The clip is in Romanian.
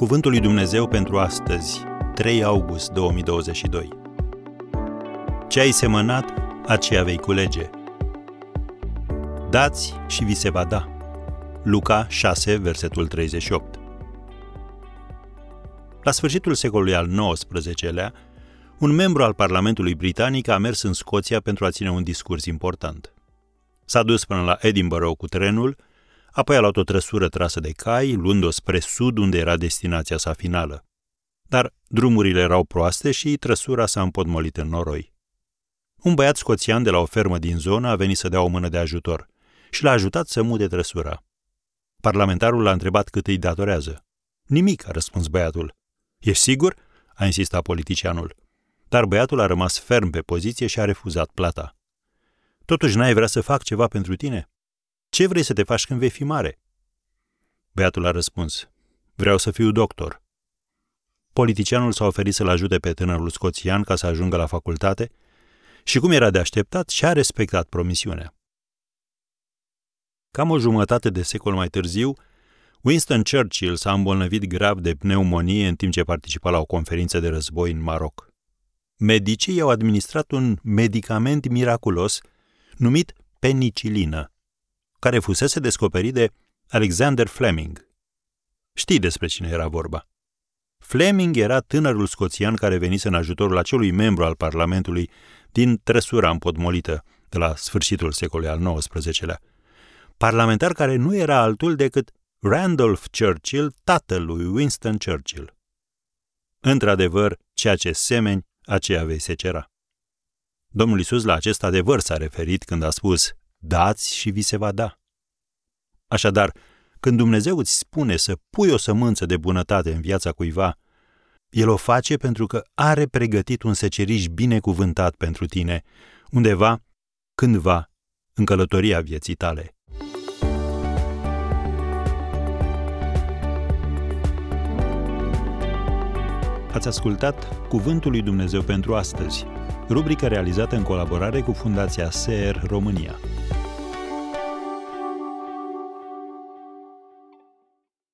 Cuvântul lui Dumnezeu pentru astăzi, 3 august 2022. Ce ai semănat, aceea vei culege. Dați și vi se va da. Luca 6, versetul 38. La sfârșitul secolului al XIX-lea, un membru al Parlamentului Britanic a mers în Scoția pentru a ține un discurs important. S-a dus până la Edinburgh cu trenul, apoi a luat o trăsură trasă de cai, luând-o spre sud unde era destinația sa finală. Dar drumurile erau proaste și trăsura s-a împotmolit în noroi. Un băiat scoțian de la o fermă din zonă a venit să dea o mână de ajutor și l-a ajutat să mute trăsura. Parlamentarul l-a întrebat cât îi datorează. Nimic, a răspuns băiatul. Ești sigur? a insistat politicianul. Dar băiatul a rămas ferm pe poziție și a refuzat plata. Totuși n-ai vrea să fac ceva pentru tine? Ce vrei să te faci când vei fi mare? Băiatul a răspuns, vreau să fiu doctor. Politicianul s-a oferit să-l ajute pe tânărul scoțian ca să ajungă la facultate și, cum era de așteptat, și-a respectat promisiunea. Cam o jumătate de secol mai târziu, Winston Churchill s-a îmbolnăvit grav de pneumonie în timp ce participa la o conferință de război în Maroc. Medicii i-au administrat un medicament miraculos numit penicilină, care fusese descoperit de Alexander Fleming. Știi despre cine era vorba. Fleming era tânărul scoțian care venise în ajutorul acelui membru al Parlamentului din trăsura împodmolită de la sfârșitul secolului al XIX-lea. Parlamentar care nu era altul decât Randolph Churchill, tatălui Winston Churchill. Într-adevăr, ceea ce semeni, aceea vei secera. Domnul Isus la acest adevăr s-a referit când a spus, dați și vi se va da. Așadar, când Dumnezeu îți spune să pui o sămânță de bunătate în viața cuiva, El o face pentru că are pregătit un seceriș binecuvântat pentru tine, undeva, cândva, în călătoria vieții tale. Ați ascultat Cuvântul lui Dumnezeu pentru astăzi, rubrica realizată în colaborare cu Fundația SER România.